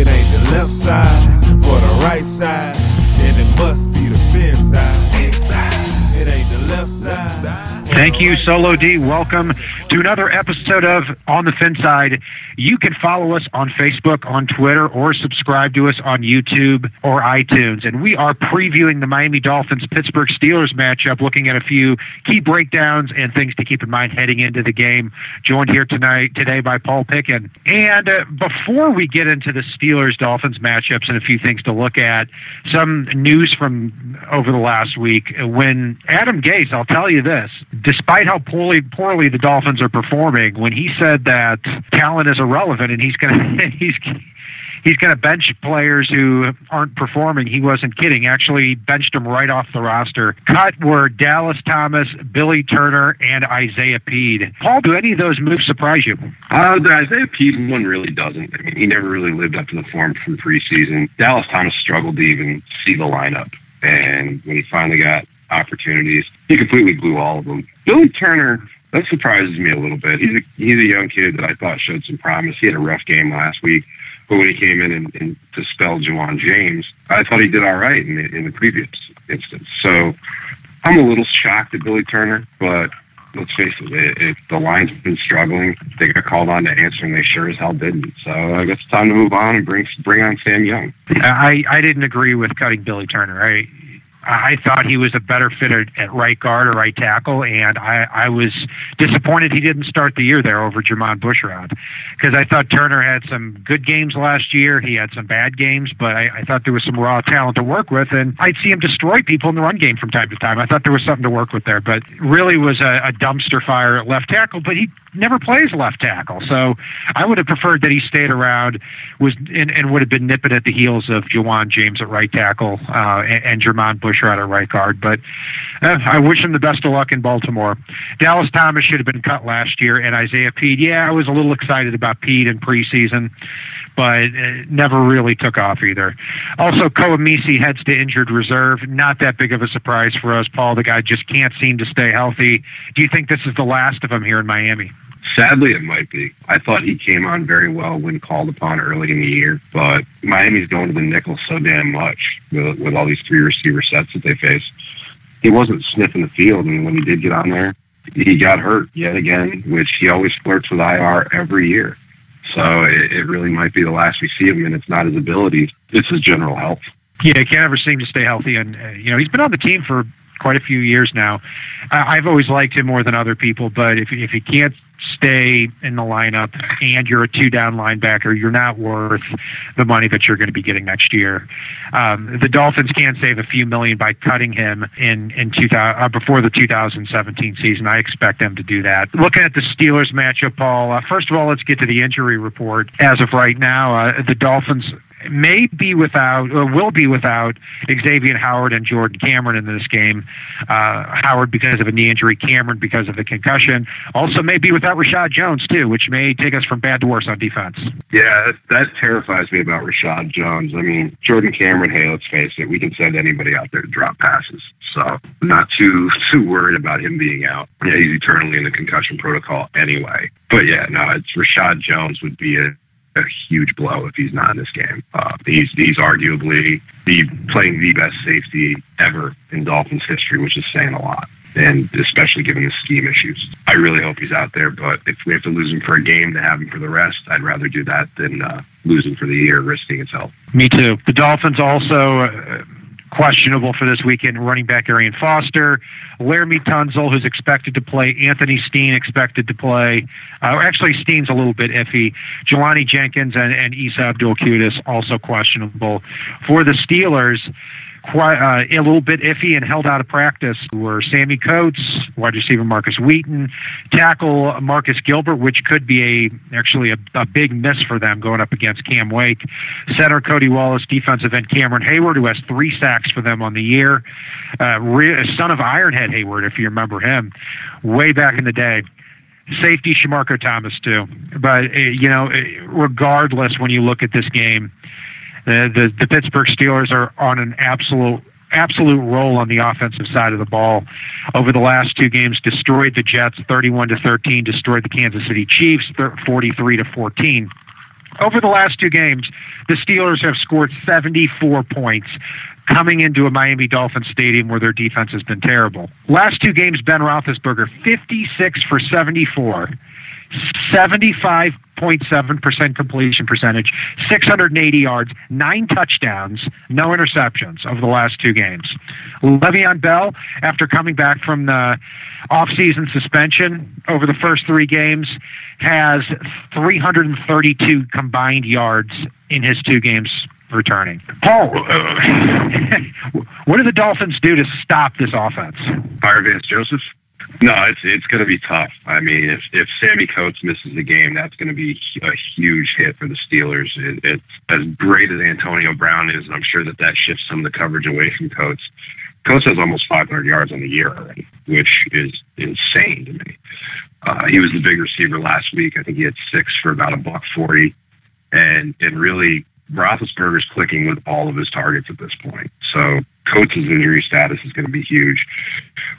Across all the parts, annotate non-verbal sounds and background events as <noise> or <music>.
It ain't the left side or the right side, then it must be the fin side. Thank you, Solo D. Welcome to another episode of On the Fin Side. You can follow us on Facebook, on Twitter, or subscribe to us on YouTube or iTunes. And we are previewing the Miami Dolphins Pittsburgh Steelers matchup, looking at a few key breakdowns and things to keep in mind heading into the game. Joined here tonight today by Paul Picken. And uh, before we get into the Steelers Dolphins matchups and a few things to look at, some news from over the last week when Adam Gase, I'll tell you this despite how poorly poorly the Dolphins are performing, when he said that talent is irrelevant and he's going <laughs> to he's he's going to bench players who aren't performing. He wasn't kidding. Actually, benched them right off the roster. Cut were Dallas Thomas, Billy Turner, and Isaiah Pead. Paul, do any of those moves surprise you? Uh, the Isaiah Pead one really doesn't. I mean, he never really lived up to the form from preseason. Dallas Thomas struggled to even see the lineup. And when he finally got opportunities. He completely blew all of them. Billy Turner, that surprises me a little bit. He's a, he's a young kid that I thought showed some promise. He had a rough game last week, but when he came in and, and dispelled Ja'Wuan James, I thought he did all right in the, in the previous instance. So I'm a little shocked at Billy Turner, but let's face it, if the line's been struggling, they got called on to answer, and they sure as hell didn't. So I guess it's time to move on and bring bring on Sam Young. I I didn't agree with cutting Billy Turner. I I thought he was a better fit at right guard or right tackle, and I, I was disappointed he didn't start the year there over Jermon Bushrod because I thought Turner had some good games last year. He had some bad games, but I, I thought there was some raw talent to work with, and I'd see him destroy people in the run game from time to time. I thought there was something to work with there, but really was a, a dumpster fire at left tackle. But he never plays left tackle, so I would have preferred that he stayed around, was and, and would have been nipping at the heels of Ja'Wuan James at right tackle uh, and, and Jermon Bush at right guard. But uh, I wish him the best of luck in Baltimore. Dallas Thomas should have been cut last year, and Isaiah Pead. Yeah, I was a little excited about Pead in preseason, but it never really took off either. Also, Koa Misi heads to injured reserve. Not that big of a surprise for us, Paul. The guy just can't seem to stay healthy. Do you think this is the last of him here in Miami? Sadly, it might be. I thought he came on very well when called upon early in the year, but Miami's going to the nickel so damn much with, with all these three receiver sets that they face. He wasn't sniffing the field, and when he did get on there, he got hurt yet again, which he always flirts with IR every year. So it, it really might be the last we see of him, and it's not his abilities; it's his general health. Yeah, he can't ever seem to stay healthy, and uh, you know he's been on the team for quite a few years now. I've always liked him more than other people, but if if he can't stay in the lineup and you're a two down linebacker, you're not worth the money that you're going to be getting next year. Um, the Dolphins can save a few million by cutting him in in 2000, uh, before the 2017 season. I expect them to do that. Looking at the Steelers matchup, Paul. Uh, first of all, let's get to the injury report. As of right now, uh, the Dolphins may be without or will be without Xavier Howard and Jordan Cameron in this game. Uh, Howard because of a knee injury, Cameron because of the concussion. Also, may be without Reshad Jones too, which may take us from bad to worse on defense. Yeah, that, that terrifies me about Reshad Jones. I mean, Jordan Cameron. Hey, let's face it, we can send anybody out there to drop passes. So, not too <laughs> too worried about him being out. Yeah, he's eternally in the concussion protocol anyway. But yeah, no, it's Reshad Jones would be a a huge blow if he's not in this game. Uh, he's he's arguably the playing the best safety ever in Dolphins history, which is saying a lot. And especially given the scheme issues, I really hope he's out there. But if we have to lose him for a game to have him for the rest, I'd rather do that than uh, losing for the year, risking his health. Me too. The Dolphins also. Uh, questionable for this weekend. Running back Arian Foster, Laremy Tunsil, who's expected to play, Anthony Steen expected to play. Uh, actually, Steen's a little bit iffy. Jelani Jenkins and, and Isa Abdul Quddus also questionable. For the Steelers, quite uh, a little bit iffy and held out of practice were Sammy Coates, wide receiver Markus Wheaton, tackle Marcus Gilbert, which could be a actually a, a big miss for them going up against Cam Wake, center Cody Wallace, defensive end Cameron Heyward, who has three sacks for them on the year, uh, re- son of Ironhead Heyward, if you remember him, way back in the day. Safety Shamarco Thomas too. But uh, you know, regardless, when you look at this game, uh, the the Pittsburgh Steelers are on an absolute absolute roll on the offensive side of the ball. Over the last two games, destroyed the Jets 31 to 13, destroyed the Kansas City Chiefs 43 to 14. Over the last two games, the Steelers have scored 74 points coming into a Miami Dolphins stadium where their defense has been terrible. Last two games, Ben Roethlisberger, 56 for 74. 75.7% completion percentage, 680 yards, nine touchdowns, no interceptions over the last two games. Le'Veon Bell, after coming back from the offseason suspension over the first three games, has 332 combined yards in his two games returning. Paul, uh, <laughs> what do the Dolphins do to stop this offense? Fire Vance Joseph. No, it's it's going to be tough. I mean, if if Sammy Coates misses the game, that's going to be a huge hit for the Steelers. It, it's as great as Antonio Brown is, and I'm sure that that shifts some of the coverage away from Coates. Coates has almost 500 yards on the year already, which is insane to me. Uh, he was the big receiver last week. I think he had six for about a buck forty, and and really Roethlisberger's clicking with all of his targets at this point. So Coates' injury status is going to be huge,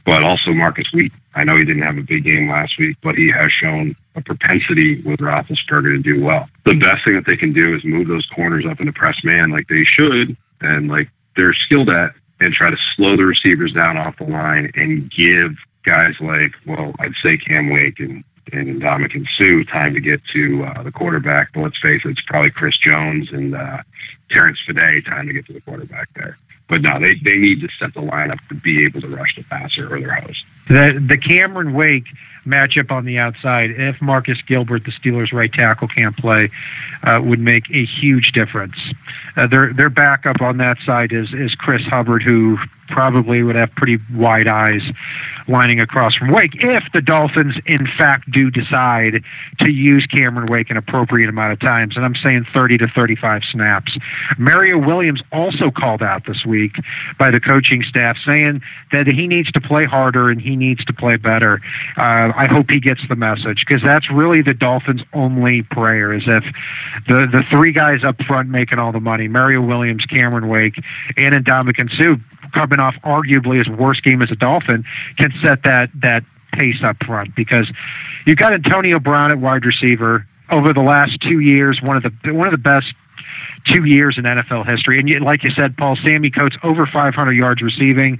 but also Marcus Wheat. I know he didn't have a big game last week, but he has shown a propensity with Roethlisberger to do well. The best thing that they can do is move those corners up into press man like they should and like they're skilled at and try to slow the receivers down off the line and give guys like, well, I'd say Cam Wake and and Ndamukong Suh time to get to uh, the quarterback. But let's face it, it's probably Chris Jones and uh, Terrence Fede time to get to the quarterback there. But no, they, they need to set the lineup to be able to rush the passer or their host. The the Cameron Wake matchup on the outside, if Marcus Gilbert, the Steelers' right tackle, can't play, uh, would make a huge difference. Uh, their their backup on that side is is Chris Hubbard, who probably would have pretty wide eyes lining across from Wake if the Dolphins, in fact, do decide to use Cameron Wake an appropriate amount of times. And I'm saying 30 to 35 snaps. Mario Williams also called out this week by the coaching staff saying that he needs to play harder and he needs to play better. Uh, I hope he gets the message because that's really the Dolphins' only prayer is if the, the three guys up front making all the money, Mario Williams, Cameron Wake, and Ndamukong Suh, coming off arguably his worst game as a Dolphin, can set that that pace up front because you've got Antonio Brown at wide receiver over the last two years, one of the one of the best two years in NFL history. And like you said, Paul, Sammy Coates over 500 yards receiving.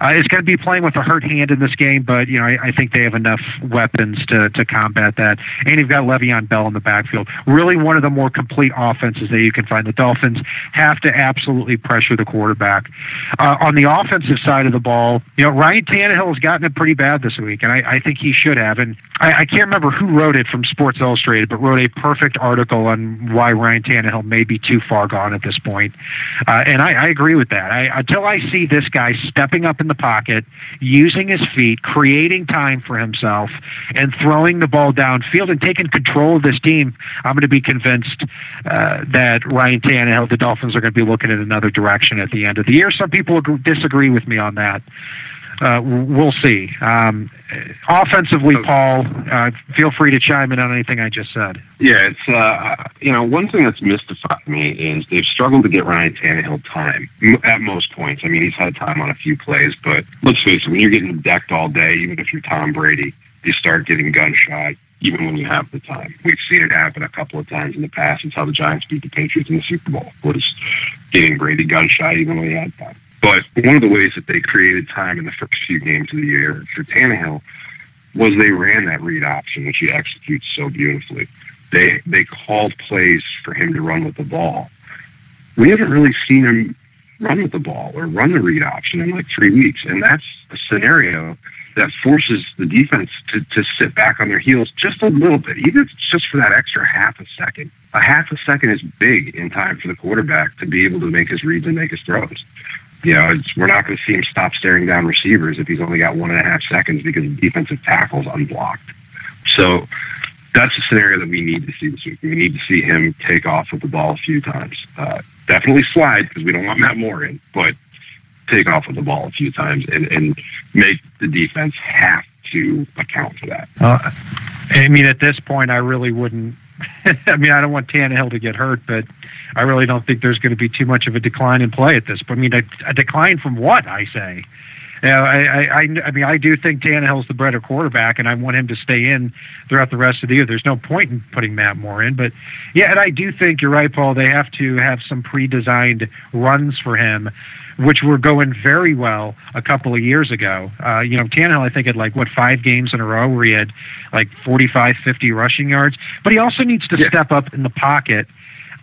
Uh, is going to be playing with a hurt hand in this game, but you know I, I think they have enough weapons to to combat that. And you've got Le'Veon Bell in the backfield. Really, one of the more complete offenses that you can find. The Dolphins have to absolutely pressure the quarterback. Uh, on the offensive side of the ball, you know Ryan Tannehill has gotten it pretty bad this week, and I, I think he should have. And I, I can't remember who wrote it from Sports Illustrated, but wrote a perfect article on why Ryan Tannehill may be too far gone at this point. Uh, and I, I agree with that. I, until I see this guy stepping up in the pocket, using his feet, creating time for himself, and throwing the ball downfield and taking control of this team, I'm going to be convinced uh, that Ryan Tannehill, the Dolphins, are going to be looking in another direction at the end of the year. Some people disagree with me on that uh, we'll see. Um, offensively, Paul, uh, feel free to chime in on anything I just said. Yeah, it's uh, you know one thing that's mystified me is they've struggled to get Ryan Tannehill time at most points. I mean, he's had time on a few plays, but let's face it, when you're getting decked all day, even if you're Tom Brady, you start getting gun shy even when you have the time. We've seen it happen a couple of times in the past. It's how the Giants beat the Patriots in the Super Bowl was getting Brady gun shy even when he had time. But one of the ways that they created time in the first few games of the year for Tannehill was they ran that read option, which he executes so beautifully. They they called plays for him to run with the ball. We haven't really seen him run with the ball or run the read option in like three weeks, and that's a scenario that forces the defense to, to sit back on their heels just a little bit, even if it's just for that extra half a second. A half a second is big in time for the quarterback to be able to make his reads and make his throws. You know, we're not going to see him stop staring down receivers if he's only got one and a half seconds because the defensive tackle's unblocked. So that's a scenario that we need to see this week. We need to see him take off with the ball a few times. Uh, definitely slide because we don't want Matt Moore in, but take off with the ball a few times and, and make the defense have to account for that. Uh, I mean, at this point, I really wouldn't. <laughs> I mean, I don't want Tannehill to get hurt, but I really don't think there's going to be too much of a decline in play at this. But I mean, a, a decline from what? I say. You know, I, I, I mean, I do think Tannehill's the better quarterback, and I want him to stay in throughout the rest of the year. There's no point in putting Matt Moore in, but yeah, and I do think you're right, Paul. They have to have some pre-designed runs for him which were going very well a couple of years ago. Uh, you know, Tannehill, I think, had like, what, five games in a row where he had like 45, 50 rushing yards. But he also needs to yeah. step up in the pocket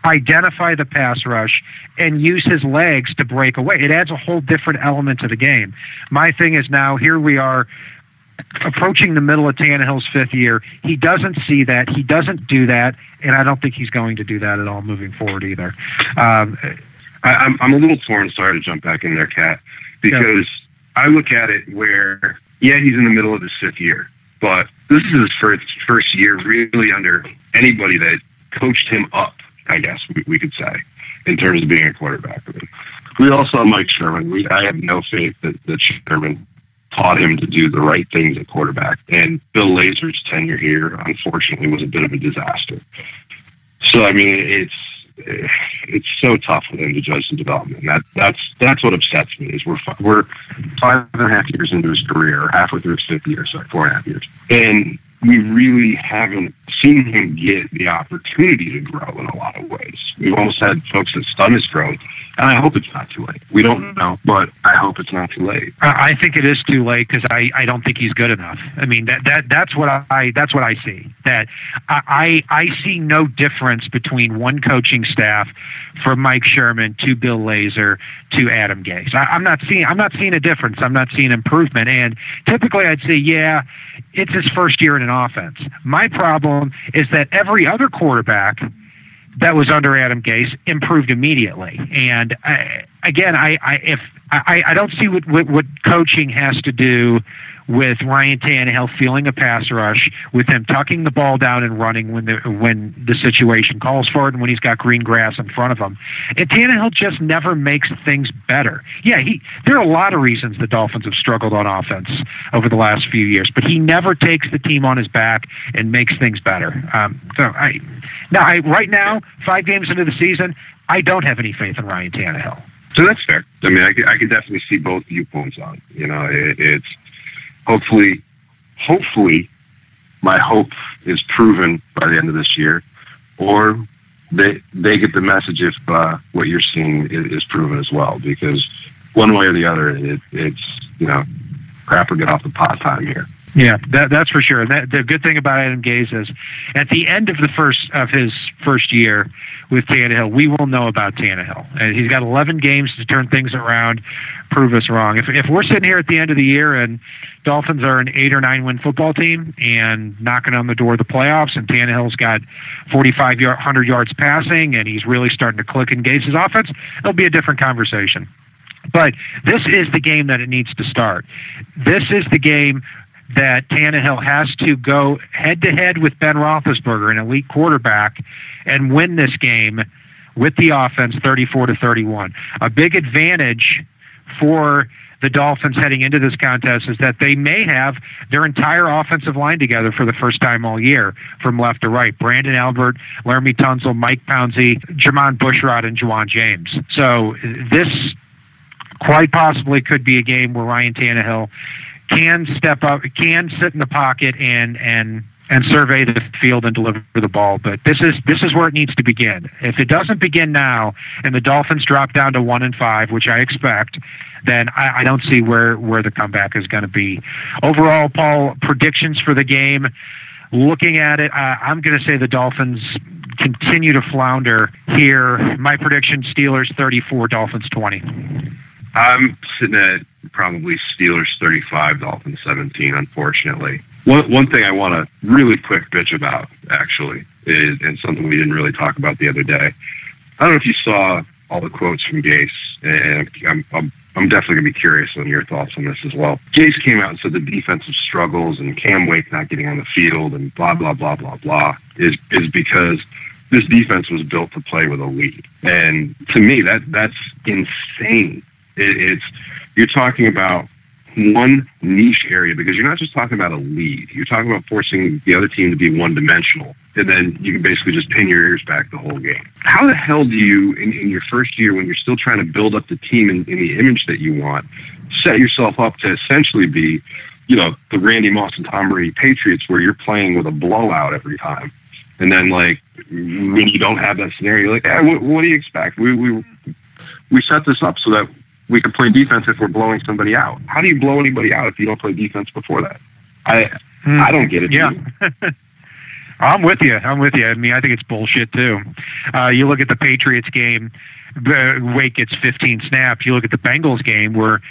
identify the pass rush and use his legs to break away. It adds a whole different element to the game. My thing is now here we are approaching the middle of Tannehill's fifth year. He doesn't see that. He doesn't do that, and I don't think he's going to do that at all moving forward either. Um, I, I'm I'm a little torn. Sorry to jump back in there, Kat, because yeah. I look at it where yeah, he's in the middle of his fifth year, but this is his first first year really under anybody that coached him up I guess we, we could say, in terms of being a quarterback. I mean, We also have Mike Sherman. We, I have no faith that, that Sherman taught him to do the right things at quarterback. And Bill Lazor's tenure here, unfortunately, was a bit of a disaster. So I mean, it's it's so tough for him to judge the development. That that's that's what upsets me is we're we're five and a half years into his career, halfway through his fifth year, sorry, four and a half years, and we really haven't seen him get the opportunity to grow in a lot of ways. We've almost had folks that stun his growth, and I hope it's not too late. We don't mm-hmm. know, but I hope it's not too late. I think it is too late because I, I don't think he's good enough. I mean that that that's what I that's what I see. That I I see no difference between one coaching staff from Mike Sherman to Bill Lazor to Adam Gase. I, I'm not seeing I'm not seeing a difference. I'm not seeing improvement. And typically I'd say yeah, it's his first year in an offense. My problem is that every other quarterback that was under Adam Gase improved immediately. And I, again, I, I if I, I don't see what, what what coaching has to do with Ryan Tannehill feeling a pass rush, with him tucking the ball down and running when the when the situation calls for it, and when he's got green grass in front of him. And Tannehill just never makes things better. Yeah, he there are a lot of reasons the Dolphins have struggled on offense over the last few years, but he never takes the team on his back and makes things better. Um, so I now I right now five games into the season, I don't have any faith in Ryan Tannehill. So that's fair. I mean, I, I can definitely see both viewpoints on. You know, it, it's hopefully, hopefully, my hope is proven by the end of this year, or they they get the message if uh, what you're seeing is, is, proven as well. Because one way or the other, it, it's you know, crap or get off the pot time here. Yeah, that, that's for sure. That, the good thing about Adam Gase is, at the end of the first of his first year with Tannehill, we will know about Tannehill. And he's got 11 games to turn things around, prove us wrong. If if we're sitting here at the end of the year and Dolphins are an eight or nine win football team and knocking on the door of the playoffs, and Tannehill's got 45 yard, 100 yards passing, and he's really starting to click and in Gase's offense, it'll be a different conversation. But this is the game that it needs to start. This is the game that Tannehill has to go head to head with Ben Roethlisberger, an elite quarterback, and win this game with the offense 34 to 31. A big advantage for the Dolphins heading into this contest is that they may have their entire offensive line together for the first time all year from left to right. Branden Albert, Laremy Tunsil, Mike Pouncey, Jermon Bushrod, and Ja'Wuan James. So this quite possibly could be a game where Ryan Tannehill can step up, can sit in the pocket and and and survey the field and deliver the ball. But this is this is where it needs to begin. If it doesn't begin now, and the Dolphins drop down to one and five, which I expect, then I, I don't see where where the comeback is going to be. Overall, Paul, predictions for the game. Looking at it, uh, I'm going to say the Dolphins continue to flounder here. My prediction: Steelers 34, Dolphins 20. I'm sitting at probably Steelers 35, Dolphins 17, unfortunately. One, one thing I want to really quick bitch about, actually, is, and something we didn't really talk about the other day. I don't know if you saw all the quotes from Gase, and I'm, I'm I'm definitely going to be curious on your thoughts on this as well. Gase came out and said the defensive struggles and Cam Wake not getting on the field and blah blah blah blah blah is is because this defense was built to play with a lead. And to me, that that's insane. It, it's you're talking about one niche area because you're not just talking about a lead. You're talking about forcing the other team to be one dimensional. And then you can basically just pin your ears back the whole game. How the hell do you, in, in your first year, when you're still trying to build up the team in, in the image that you want, set yourself up to essentially be, you know, the Randy Moss and Tom Brady Patriots where you're playing with a blowout every time? And then, like, when you don't have that scenario, like, hey, what, what do you expect? We, we, we set this up so that we can play defense if we're blowing somebody out. How do you blow anybody out if you don't play defense before that? I hmm. I don't get it. Yeah. <laughs> I'm with you. I'm with you. I mean, I think it's bullshit too. Uh, you look at the Patriots game, Wake gets 15 snaps. You look at the Bengals game where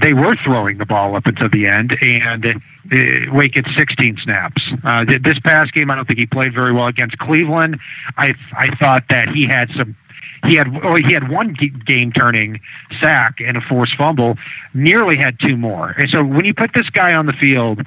they were throwing the ball up until the end, and uh, Wake gets 16 snaps. Uh, this past game, I don't think he played very well against Cleveland. I I thought that he had some he had well, he had one game turning sack and a forced fumble, nearly had two more. And so when you put this guy on the field,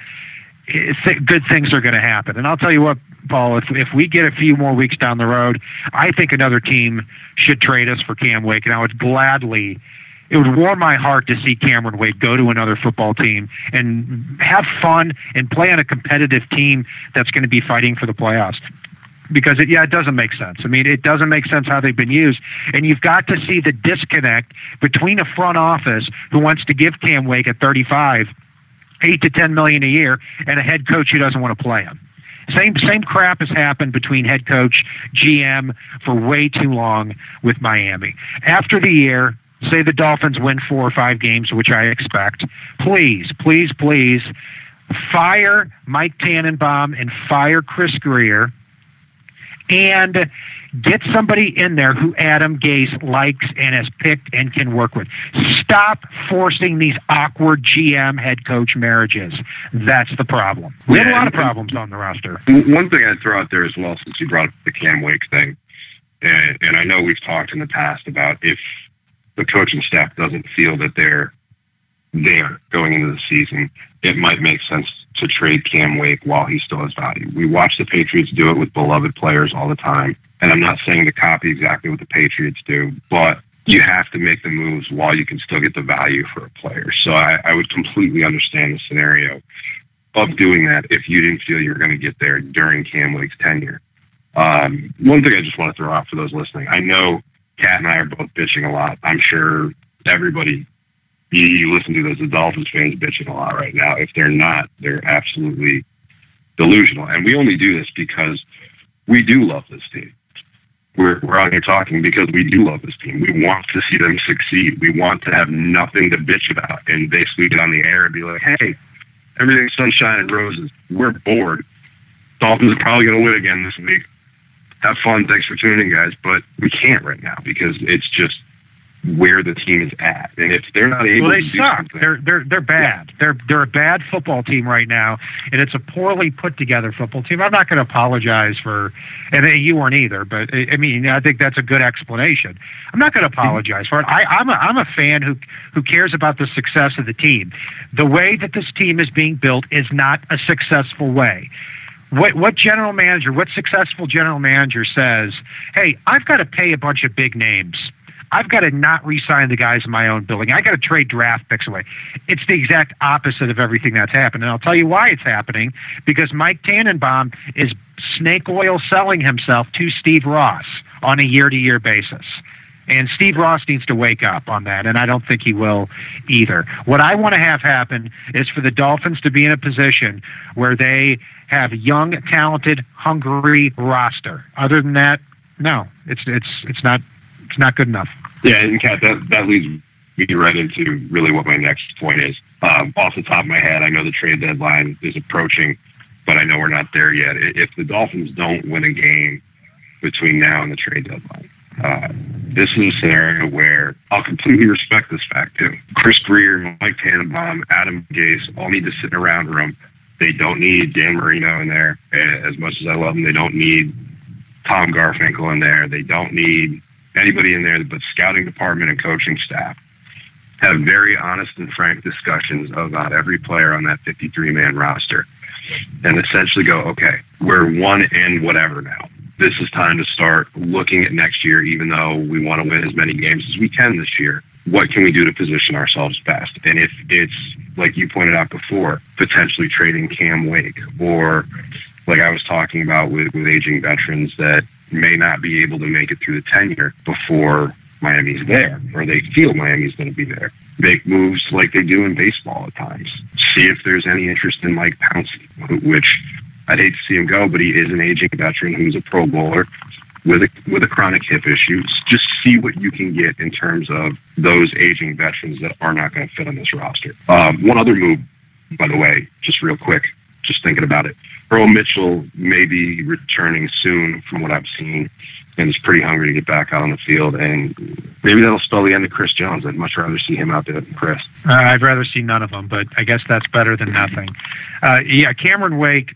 good things are going to happen. And I'll tell you what, Paul, if if we get a few more weeks down the road, I think another team should trade us for Cam Wake, and I would gladly. It would warm my heart to see Cameron Wake go to another football team and have fun and play on a competitive team that's going to be fighting for the playoffs because it, yeah, it doesn't make sense. I mean, it doesn't make sense how they've been used, and you've got to see the disconnect between a front office who wants to give Cam Wake at 35, eight to 10 million a year, and a head coach who doesn't want to play him. Same same crap has happened between head coach, GM for way too long with Miami. After the year, say the Dolphins win four or five games, which I expect. Please, please, please fire Mike Tannenbaum and fire Chris Grier and get somebody in there who Adam Gase likes and has picked and can work with. Stop forcing these awkward GM head coach marriages. That's the problem. We yeah, have a lot of problems on the roster. One thing I'd throw out there as well, since you brought up the Cam Wake thing, and, and I know we've talked in the past about if the coaching staff doesn't feel that they're there going into the season, it might make sense to trade Cam Wake while he still has value. We watch the Patriots do it with beloved players all the time. And I'm not saying to copy exactly what the Patriots do, but you have to make the moves while you can still get the value for a player. So I, I would completely understand the scenario of doing that if you didn't feel you were going to get there during Cam Wake's tenure. Um, one thing I just want to throw out for those listening, I know Kat and I are both bitching a lot. I'm sure everybody you, listen to those Dolphins fans bitching a lot right now. If they're not, they're absolutely delusional. And we only do this because we do love this team. We're, we're out here talking because we do love this team. We want to see them succeed. We want to have nothing to bitch about and basically get on the air and be like, hey, everything's sunshine and roses. We're bored. Dolphins are probably going to win again this week. Have fun. Thanks for tuning in, guys. But we can't right now because it's just where the team is at. And if they're not able, well, they to suck. They're they're they're bad. Yeah. They're they're a bad football team right now, and it's a poorly put together football team. I'm not going to apologize for, and you weren't either. But I mean, I think that's a good explanation. I'm not going to apologize for it. I, I'm a I'm a fan who who cares about the success of the team. The way that this team is being built is not a successful way what what general manager, what successful general manager says, "Hey, I've got to pay a bunch of big names I've got to not re-sign the guys in my own building. I got to trade draft picks away. It's the exact opposite of everything that's happened, and I'll tell you why it's happening. Because Mike Tannenbaum is snake oil selling himself to Steve Ross on a year-to-year basis. And Steve Ross needs to wake up on that, and I don't think he will either. What I want to have happen is for the Dolphins to be in a position where they have young, talented, hungry roster. Other than that, no, it's it's it's not it's not good enough. Yeah, and Kat, that that leads me right into really what my next point is. Um, off the top of my head, I know the trade deadline is approaching, but I know we're not there yet. If the Dolphins don't win a game between now and the trade deadline, uh, this is a scenario where I'll completely respect this fact too. Chris Grier, Mike Tannenbaum, Adam Gase all need to sit in a round room. They don't need Dan Marino in there as much as I love them. They don't need Tom Garfinkel in there. They don't need anybody in there but scouting department and coaching staff have very honest and frank discussions about every player on that 53 man roster and essentially go, okay, we're one and whatever now. This is time to start looking at next year, even though we want to win as many games as we can this year. What can we do to position ourselves best? And if it's, like you pointed out before, potentially trading Cam Wake or like I was talking about with, with aging veterans that may not be able to make it through the tenure before Miami's there, or they feel Miami's going to be there. Make moves like they do in baseball at times. See if there's any interest in Mike Pouncey, which I'd hate to see him go, but he is an aging veteran who's a Pro Bowler with a with a chronic hip issue. Just see what you can get in terms of those aging veterans that are not going to fit on this roster. Um, one other move, by the way, just real quick, just thinking about it. Earl Mitchell may be returning soon, from what I've seen and is pretty hungry to get back out on the field. And maybe that'll spell the end of Chris Jones. I'd much rather see him out there than Chris. Uh, I'd rather see none of them, but I guess that's better than nothing. Uh, yeah, Cameron Wake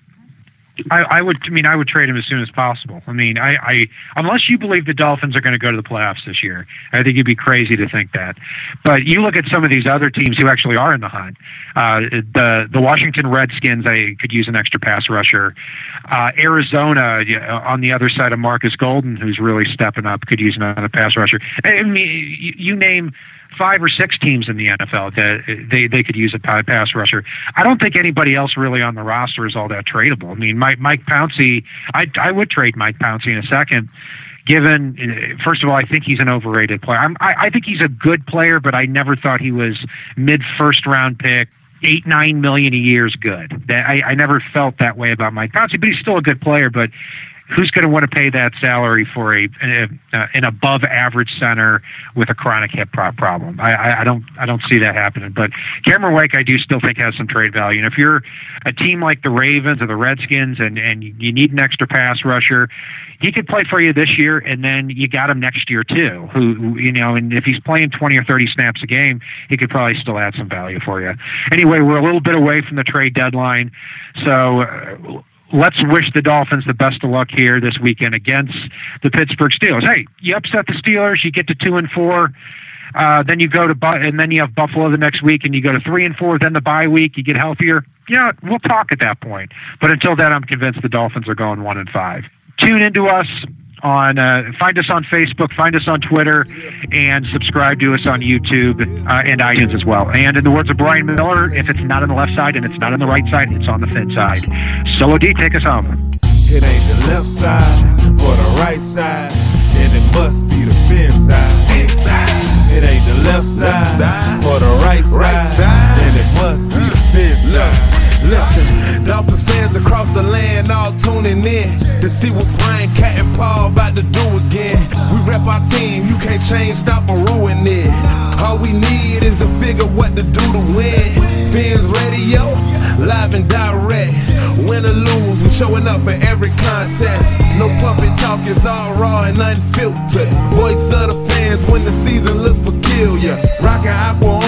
I, I would. I mean, I would trade him as soon as possible. I mean, I, I unless you believe the Dolphins are going to go to the playoffs this year, I think you'd be crazy to think that. But you look at some of these other teams who actually are in the hunt. Uh, the the Washington Redskins, they could use an extra pass rusher. Uh, Arizona on the other side of Markus Golden, who's really stepping up, could use another pass rusher. I mean, you, you name five or six teams in the NFL that they they could use a pass rusher. I don't think anybody else really on the roster is all that tradable. I mean, Mike Mike Pouncey, I I would trade Mike Pouncey in a second. Given, uh, first of all, I think he's an overrated player. I'm, I, I think he's a good player, but I never thought he was mid first round pick eight nine million a year is good. That I, I never felt that way about Mike Pouncey, but he's still a good player. But who's going to want to pay that salary for a, a uh, an above average center with a chronic hip problem? I, I don't I don't see that happening. But Cameron Wake, I do still think has some trade value. And if you're a team like the Ravens or the Redskins and and you need an extra pass rusher, he could play for you this year, and then you got him next year too. Who, you know, and if he's playing 20 or 30 snaps a game, he could probably still add some value for you. Anyway, we're a little bit away from the trade deadline, so. Uh, Let's wish the Dolphins the best of luck here this weekend against the Pittsburgh Steelers. Hey, you upset the Steelers, you get to two and four. Uh, then you go to and then you have Buffalo the next week, and you go to three and four. Then the bye week, you get healthier. Yeah, we'll talk at that point. But until then, I'm convinced the Dolphins are going one and five. Tune into us on uh, find us on Facebook, find us on Twitter, and subscribe to us on YouTube uh, and iTunes as well. And in the words of Brian Miller, if it's not on the left side and it's not on the right side, it's on the fin side. Solo D, take us home. It ain't the left side or the right side, and it must be the fin side. It ain't the left side or the right side, and it must be the fin side. Listen, Dolphins fans across the land all tuning in to see what Brian Kat and Paul about to do again. We rep our team, you can't change, stop or ruin it. All we need is to figure what to do to win. Fans radio, live and direct. Win or lose, we're showing up for every contest. No puppet talk, it's all raw and unfiltered. Voice of the fans when the season looks peculiar. Rockin' aqua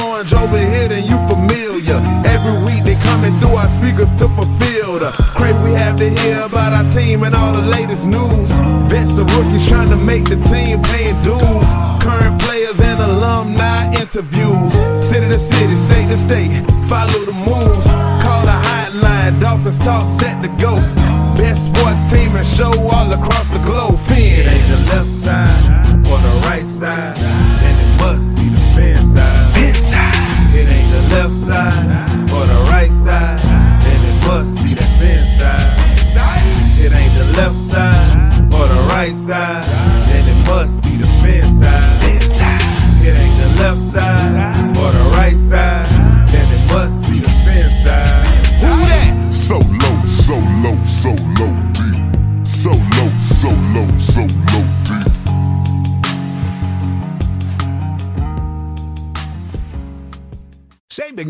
to fulfill the crave we have to hear about our team and all the latest news. Vets the rookies trying to make the team paying dues. Current players and alumni interviews. City to city, state to state, follow the moves. Call the hotline, Dolphins talk set to go. Best sports team and show all across the globe. It ain't the left side or the right side,